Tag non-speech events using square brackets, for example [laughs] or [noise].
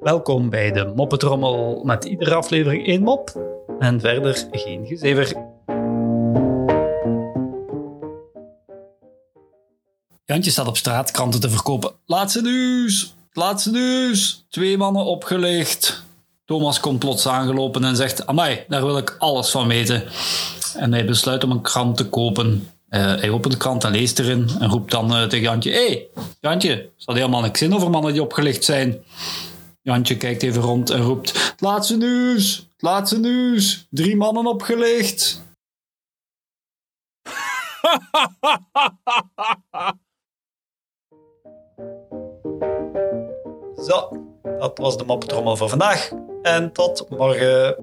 Welkom bij de Moppetrommel met iedere aflevering één mop en verder geen gezever. Jantje staat op straat kranten te verkopen. Laatste nieuws! Laatste nieuws! Twee mannen opgelicht. Thomas komt plots aangelopen en zegt: Amai, daar wil ik alles van weten. En hij besluit om een krant te kopen. Eh, hij opent de krant en leest erin en roept dan eh, tegen Jantje: Hé, hey, Jantje, er staat helemaal niks in over mannen die opgelicht zijn. Jantje kijkt even rond en roept: Het laatste nieuws! Het laatste nieuws! Drie mannen opgelicht! [laughs] Zo, dat was de moppetrommel voor vandaag. En tot morgen.